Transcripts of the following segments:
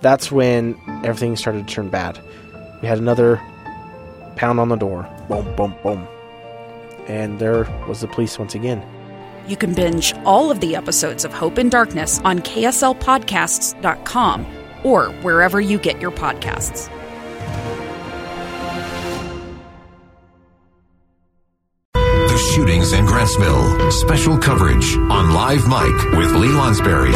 That's when everything started to turn bad. We had another pound on the door. Boom, boom, boom. And there was the police once again. You can binge all of the episodes of Hope and Darkness on KSLPodcasts.com or wherever you get your podcasts. The shootings in Grantsville. Special coverage on Live Mic with Lee Lonsberry.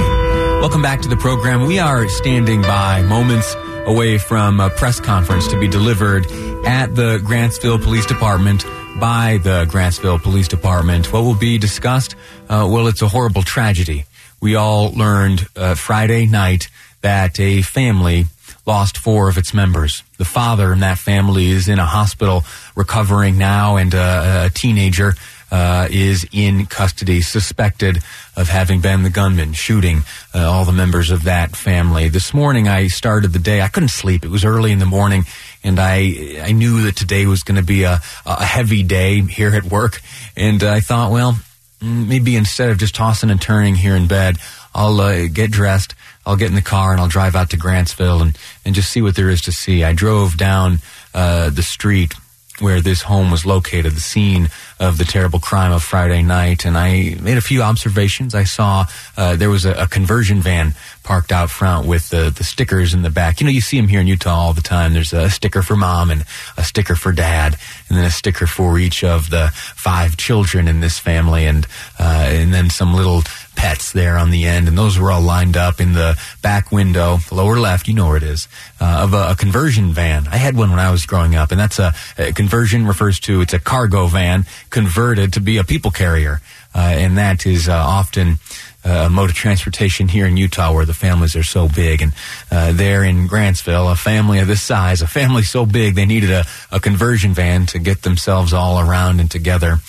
Welcome back to the program. We are standing by moments away from a press conference to be delivered at the Grantsville Police Department by the Grantsville Police Department. What will be discussed? Uh, well, it's a horrible tragedy. We all learned uh, Friday night that a family lost four of its members. The father in that family is in a hospital recovering now, and uh, a teenager uh, is in custody, suspected of having been the gunman shooting uh, all the members of that family. This morning, I started the day. I couldn't sleep. It was early in the morning, and I I knew that today was going to be a, a heavy day here at work. And I thought, well, mm, maybe instead of just tossing and turning here in bed, I'll uh, get dressed. I'll get in the car and I'll drive out to Grantsville and, and just see what there is to see. I drove down uh, the street where this home was located, the scene of the terrible crime of Friday night, and I made a few observations. I saw uh, there was a, a, conversion van parked out front with the, the stickers in the back. You know, you see them here in Utah all the time. There's a sticker for mom and a sticker for dad, and then a sticker for each of the five children in this family, and uh, and then some little pets there on the end, and those were all lined up in the back window, lower left, you know where it is, uh, of a, a, conversion van. I had one when I was growing up, and that's a, a, conversion refers to it's a cargo van converted to be a people carrier, uh, and that is uh, often. Uh, a mode of transportation here in Utah where the families are so big. And uh, there in Grantsville, a family of this size, a family so big, they needed a, a conversion van to get themselves all around and together.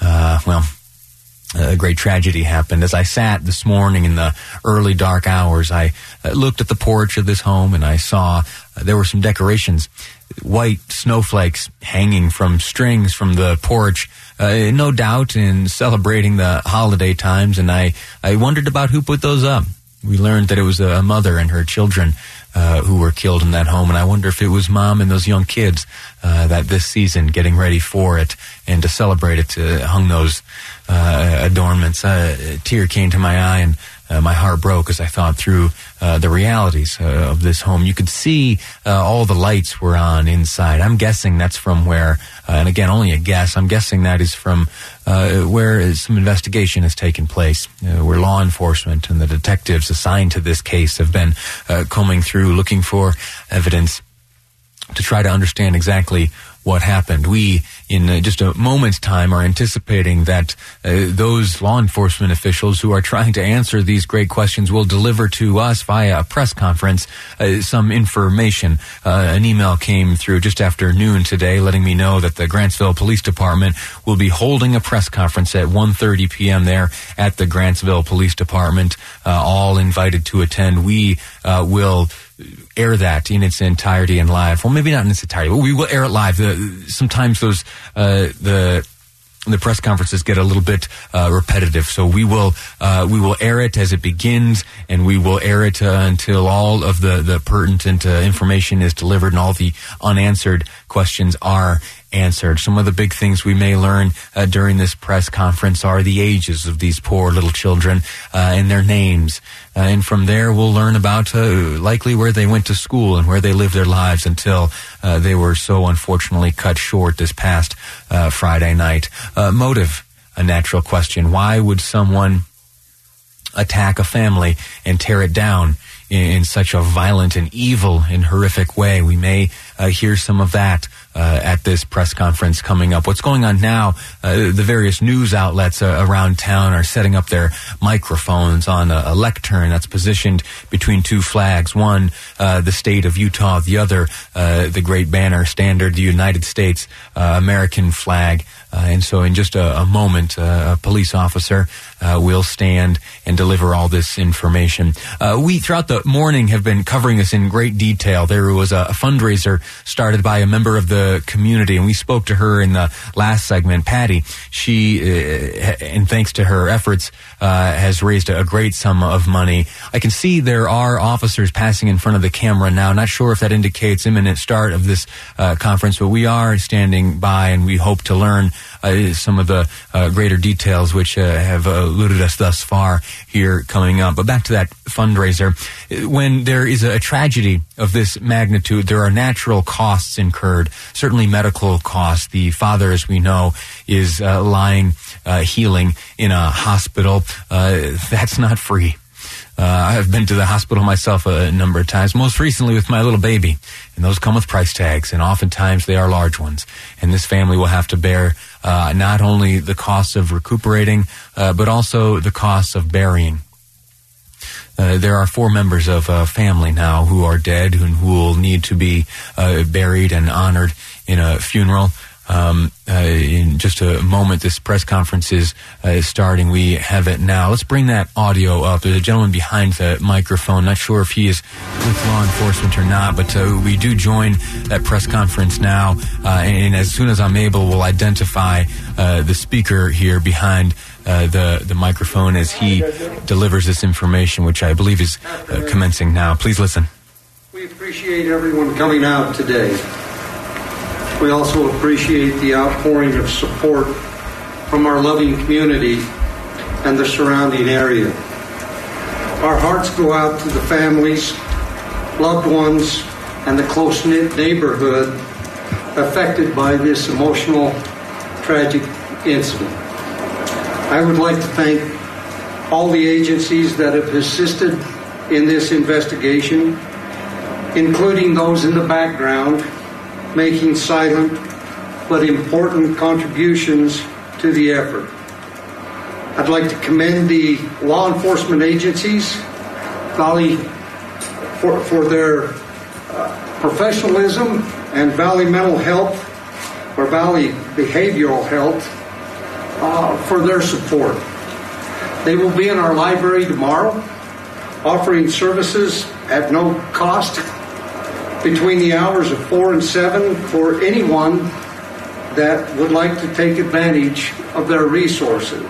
Uh, well, a great tragedy happened. As I sat this morning in the early dark hours, I uh, looked at the porch of this home and I saw uh, there were some decorations, white snowflakes hanging from strings from the porch, uh, no doubt in celebrating the holiday times. And I, I wondered about who put those up. We learned that it was a mother and her children uh, who were killed in that home. And I wonder if it was mom and those young kids uh, that this season, getting ready for it and to celebrate it, hung those adornments. Uh, a tear came to my eye and uh, my heart broke as I thought through uh, the realities uh, of this home. You could see uh, all the lights were on inside. I'm guessing that's from where, and again, only a guess. I'm guessing that is from where some investigation has taken place, where law enforcement and the detectives assigned to this case have been combing through, looking for evidence to try to understand exactly what happened. We, in uh, just a moment's time, are anticipating that uh, those law enforcement officials who are trying to answer these great questions will deliver to us via a press conference uh, some information. Uh, an email came through just after noon today, letting me know that the Grantsville Police Department will be holding a press conference at 1:30 p.m. there at the Grantsville Police Department. Uh, all invited to attend. We uh, will air that in its entirety and live. Well, maybe not in its entirety, but we will air it live. The, sometimes those uh, the the press conferences get a little bit uh, repetitive. So we will uh, we will air it as it begins, and we will air it uh, until all of the the pertinent uh, information is delivered and all the unanswered questions are answered. Some of the big things we may learn uh, during this press conference are the ages of these poor little children uh, and their names. Uh, and from there, we'll learn about uh, likely where they went to school and where they lived their lives until uh, they were so unfortunately cut short this past uh, Friday night. motive, a natural question. Why would someone attack a family and tear it down in, such a violent and evil and horrific way. We may uh, hear some of that uh, at this press conference coming up. What's going on now? Uh, the various news outlets uh, around town are setting up their microphones on a, a lectern that's positioned between two flags. One, uh, the state of Utah; the other, uh, the great banner standard, the United States American flag. And so, in just a, a moment, a police officer will stand and deliver all this information. we, throughout the morning, have been covering this in great detail. There was a, a fundraiser started by a member of the community, and we spoke to her in the last segment. Patty, she, uh, and thanks to her efforts, uh, has raised a, great sum of money. I can see there are officers passing in front of the camera now. Not sure if that indicates imminent start of this uh, conference, but we are standing by, and we hope to learn uh, some of the uh, greater details which uh, have eluded us thus far here coming up. But back to that fundraiser. When there is a tragedy of this magnitude, there are natural costs incurred, certainly medical costs. The father, as we know, is uh, lying uh, healing in a hospital. That's not free. Uh, I've been to the hospital myself a number of times, most recently with my little baby, and those come with price tags, and oftentimes they are large ones. And this family will have to bear uh, not only the cost of recuperating, uh, but also the costs of burying. Uh, there are four members of a family now who are dead and who will need to be uh, buried and honored in a funeral. Um, uh, in just a moment, this press conference is uh, starting. We have it now. Let's bring that audio up. There's a gentleman behind the microphone. Not sure if he is with law enforcement or not, but uh, we do join that press conference now. Uh, and, and, as soon as I'm able, we'll identify uh, the speaker here behind uh, the the microphone as he delivers this information, which I believe is commencing now. Please listen. We appreciate everyone coming out today. We also appreciate the outpouring of support from our loving community and the surrounding area. Our hearts go out to the families, loved ones, and the close knit neighborhood affected by this emotional, tragic incident. I would like to thank all the agencies that have assisted in this investigation, including those in the background making silent but important contributions to the effort. I'd like to commend the law enforcement agencies, Valley, for, for their uh, professionalism and Valley Mental Health or Valley Behavioral Health uh, for their support. They will be in our library tomorrow offering services at no cost between the hours of 4 and 7 for anyone that would like to take advantage of their resources.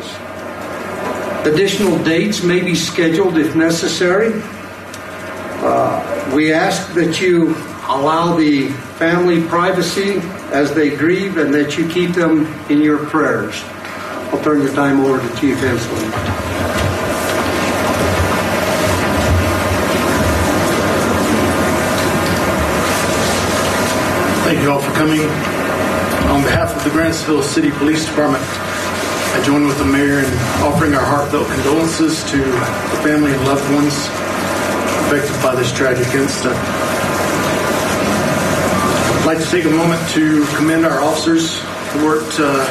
Additional dates may be scheduled if necessary. Uh, we ask that you allow the family privacy as they grieve and that you keep them in your prayers. I'll turn the time over to Chief Hensley. Thank you all for coming. On behalf of the Grantsville City Police Department, I join with the mayor in offering our heartfelt condolences to the family and loved ones affected by this tragic incident. I'd like to take a moment to commend our officers who worked, uh,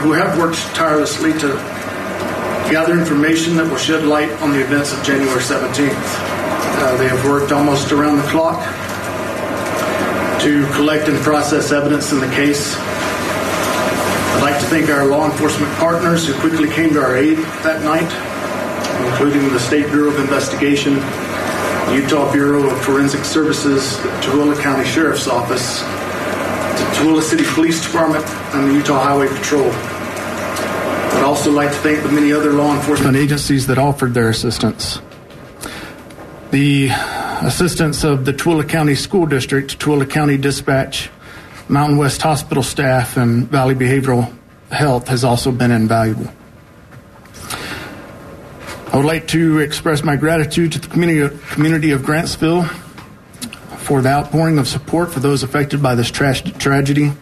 who have worked tirelessly to gather information that will shed light on the events of January 17th. Uh, they have worked almost around the clock to collect and process evidence in the case. I'd like to thank our law enforcement partners who quickly came to our aid that night, including the State Bureau of Investigation, Utah Bureau of Forensic Services, the Tooele County Sheriff's Office, the Tooele City Police Department, and the Utah Highway Patrol. I'd also like to thank the many other law enforcement agencies that offered their assistance. The assistance of the Tooele County School District, Tooele County Dispatch, Mountain West Hospital staff, and Valley Behavioral Health has also been invaluable. I would like to express my gratitude to the community, community of Grantsville for the outpouring of support for those affected by this tra- tragedy.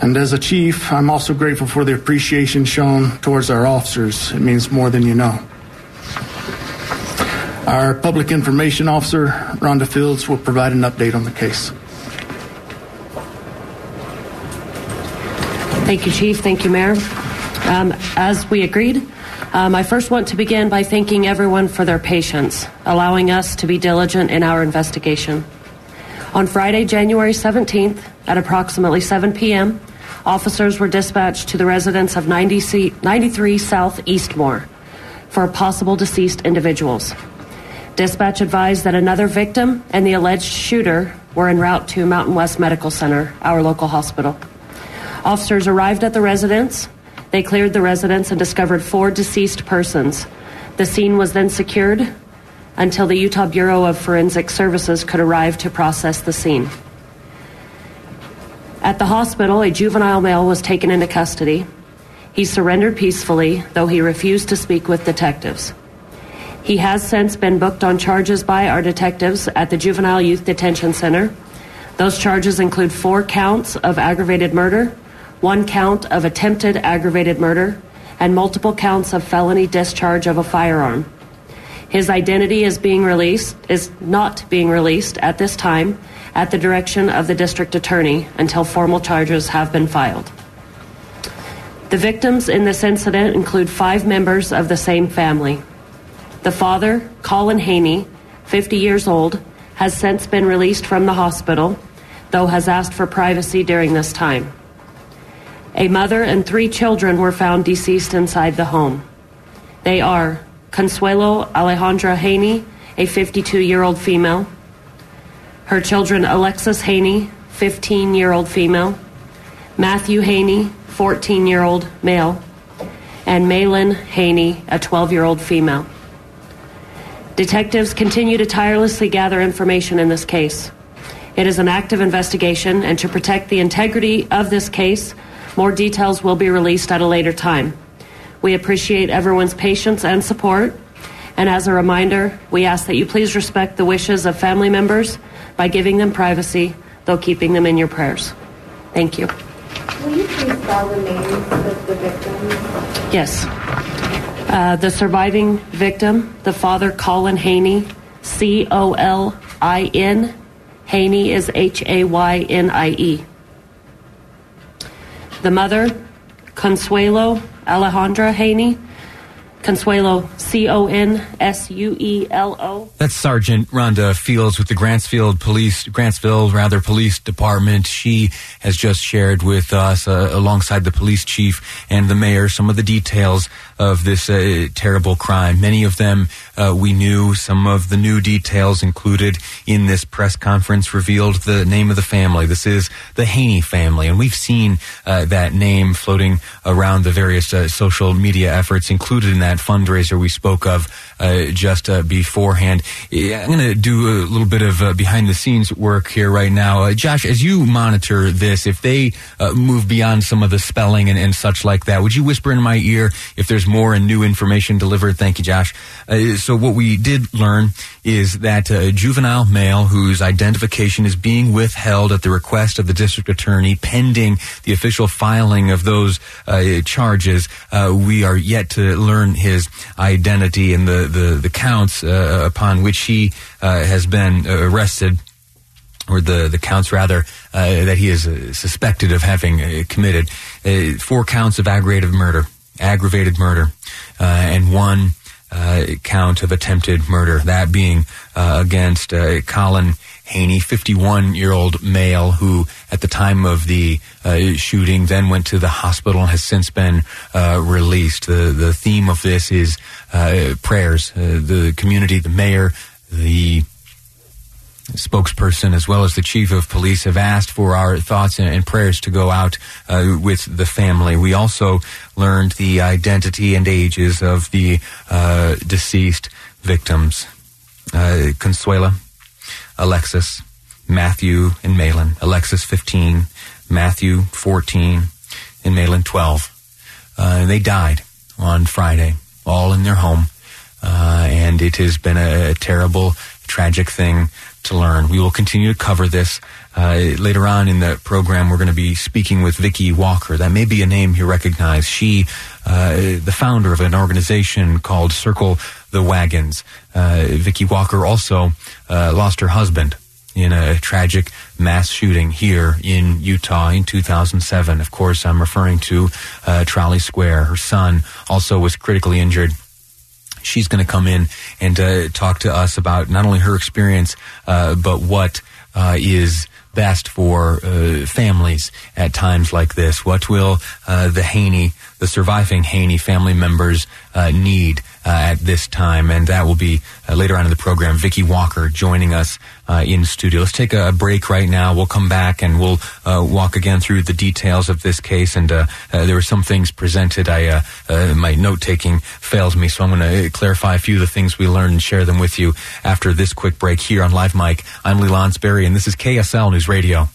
And as a chief, I'm also grateful for the appreciation shown towards our officers. It means more than you know. Our public information officer, Rhonda Fields, will provide an update on the case. Thank you, Chief. Thank you, Mayor. Um, as we agreed, um, I first want to begin by thanking everyone for their patience, allowing us to be diligent in our investigation. On Friday, January 17th, at approximately 7 p.m., officers were dispatched to the residence of 90 93 South Eastmore for possible deceased individuals. Dispatch advised that another victim and the alleged shooter were en route to Mountain West Medical Center, our local hospital. Officers arrived at the residence. They cleared the residence and discovered four deceased persons. The scene was then secured until the Utah Bureau of Forensic Services could arrive to process the scene. At the hospital, a juvenile male was taken into custody. He surrendered peacefully, though he refused to speak with detectives. He has since been booked on charges by our detectives at the Juvenile Youth Detention Center. Those charges include four counts of aggravated murder, one count of attempted aggravated murder, and multiple counts of felony discharge of a firearm. His identity is being released is not being released at this time at the direction of the district attorney until formal charges have been filed. The victims in this incident include five members of the same family. The father, Colin Haynie, 50 years old, has since been released from the hospital, though has asked for privacy during this time. A mother and three children were found deceased inside the home. They are Consuelo Alejandra Haynie, a 52 year old female, her children Alexis Haynie, 15 year old female, Matthew Haynie, 14 year old male, and Milan Haynie, a 12 year old female. Detectives continue to tirelessly gather information in this case. It is an active investigation, and to protect the integrity of this case, more details will be released at a later time. We appreciate everyone's patience and support. And as a reminder, we ask that you please respect the wishes of family members by giving them privacy, though keeping them in your prayers. Thank you. Will you please spell the names of the victims? Yes. Uh, the surviving victim, the father, Colin Haynie, C O L I N. Haynie is H A Y N I E. The mother, Consuelo Alejandra Haynie. Consuelo, C O N S U E L O. That's Sergeant Rhonda Fields with the Grantsfield Police, Grantsville rather Police Department. She has just shared with us, uh, alongside the police chief and the mayor, some of the details of this uh, terrible crime. Many of them uh, we knew. Some of the new details included in this press conference revealed the name of the family. This is the Haynie family, and we've seen uh, that name floating around the various uh, social media efforts included in that fundraiser we spoke of uh, just uh, beforehand. I'm going to do a little bit of uh, behind the scenes work here right now. Uh, Josh, as you monitor this, if they uh, move beyond some of the spelling and, and, such like that, would you whisper in my ear if there's more and new information delivered? Thank you, Josh. Uh, so what we did learn is that a juvenile male whose identification is being withheld at the request of the district attorney pending the official filing of those charges, we are yet to learn his identity and the the, the counts uh, upon which he uh, has been arrested or the, the counts rather uh, that he is uh, suspected of having uh, committed. Four counts of aggravated murder aggravated murder and one count of attempted murder. That being against Colin Haynie, 51 year old male who at the time of the uh, shooting then went to the hospital and has since been uh, released. The, the theme of this is uh, prayers. Uh, the community, the mayor, the spokesperson as well as the chief of police have asked for our thoughts and, prayers to go out uh, with the family. We also learned the identity and ages of the uh, deceased victims. Uh, Consuela, Alexis, Matthew, and Milan. Alexis 15, Matthew 14, and Milan 12. Uh, and they died on Friday, all in their home. Uh, and it has been a, a, terrible, tragic thing to learn. We will continue to cover this. Uh, later on in the program, we're going to be speaking with Vicki Walker. That may be a name you recognize. She, uh, the founder of an organization called Circle the wagons. Uh, Vicky Walker also uh, lost her husband in a tragic mass shooting here in Utah in 2007. Of course, I'm referring to uh, Trolley Square. Her son also was critically injured she's going to come in and uh, talk to us about not only her experience, uh, but what uh, is best for uh, families at times like this. What will uh, the Haynie, the surviving Haynie family members uh, need uh, at this time? And that will be uh, later on in the program. Vicky Walker joining us uh, in studio. Let's take a break right now. We'll come back and we'll walk again through the details of this case. And there were some things presented. I my note taking fails me, so I'm going to clarify a few of the things we learned and share them with you after this quick break here on Live Mic. I'm Lee Lonsberry, and this is KSL News Radio.